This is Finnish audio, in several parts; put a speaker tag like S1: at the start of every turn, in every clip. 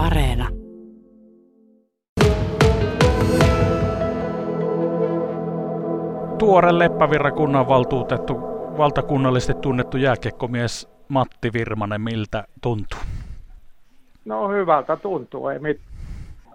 S1: Areena.
S2: Tuore Leppävirrakunnan valtuutettu, valtakunnallisesti tunnettu jääkiekkomies Matti Virmanen, miltä tuntuu?
S3: No hyvältä tuntuu, ei mit...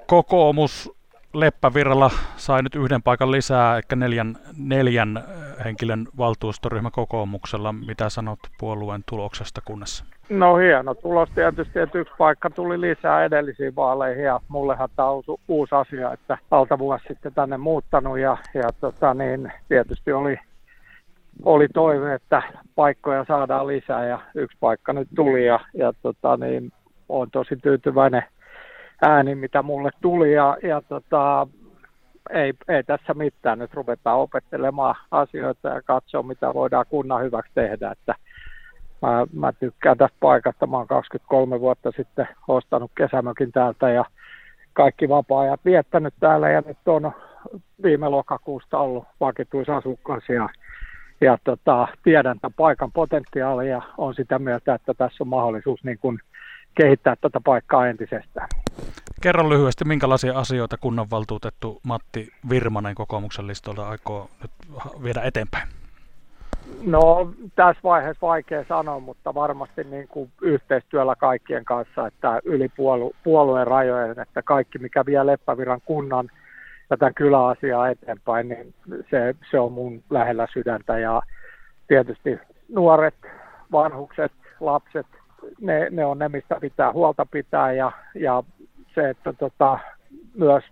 S2: Kokoomus Leppävirralla sai nyt yhden paikan lisää, ehkä neljän, neljän henkilön valtuustoryhmä kokoomuksella. Mitä sanot puolueen tuloksesta kunnassa?
S3: No hieno tulos tietysti, että yksi paikka tuli lisää edellisiin vaaleihin ja mullehan tämä on uusi asia, että alta vuosi sitten tänne muuttanut ja, ja tota, niin, tietysti oli, oli toive, että paikkoja saadaan lisää ja yksi paikka nyt tuli ja, ja tota, niin, olen tosi tyytyväinen ääni, mitä mulle tuli ja, ja tota, ei, ei tässä mitään. Nyt ruvetaan opettelemaan asioita ja katsoa, mitä voidaan kunnan hyväksi tehdä. Että mä, mä tykkään tästä paikasta. Mä oon 23 vuotta sitten ostanut kesämökin täältä ja kaikki vapaa-ajat viettänyt täällä ja nyt on viime lokakuusta ollut vakituisasukas ja, ja tota, tiedän tämän paikan potentiaalia ja on sitä mieltä, että tässä on mahdollisuus niin kuin kehittää tätä paikkaa entisestään.
S2: Kerro lyhyesti, minkälaisia asioita kunnanvaltuutettu Matti Virmanen kokoomuksen listolta aikoo nyt viedä eteenpäin?
S3: No tässä vaiheessa vaikea sanoa, mutta varmasti niin kuin yhteistyöllä kaikkien kanssa, että yli puolu- puolueen rajojen, että kaikki mikä vie Leppäviran kunnan tätä kyläasiaa eteenpäin, niin se, se on mun lähellä sydäntä. Ja tietysti nuoret, vanhukset, lapset, ne, ne on ne, mistä pitää huolta pitää. Ja, ja se, että tota, myös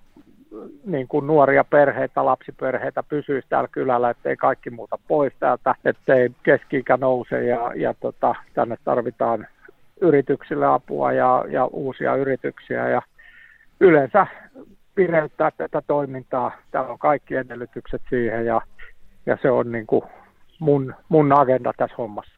S3: niin kuin nuoria perheitä, lapsiperheitä pysyisi täällä kylällä, ettei kaikki muuta pois täältä, ettei keski nouse ja, ja tota, tänne tarvitaan yrityksille apua ja, ja uusia yrityksiä ja yleensä pireyttää tätä toimintaa. Täällä on kaikki edellytykset siihen ja, ja se on niin kuin mun, mun agenda tässä hommassa.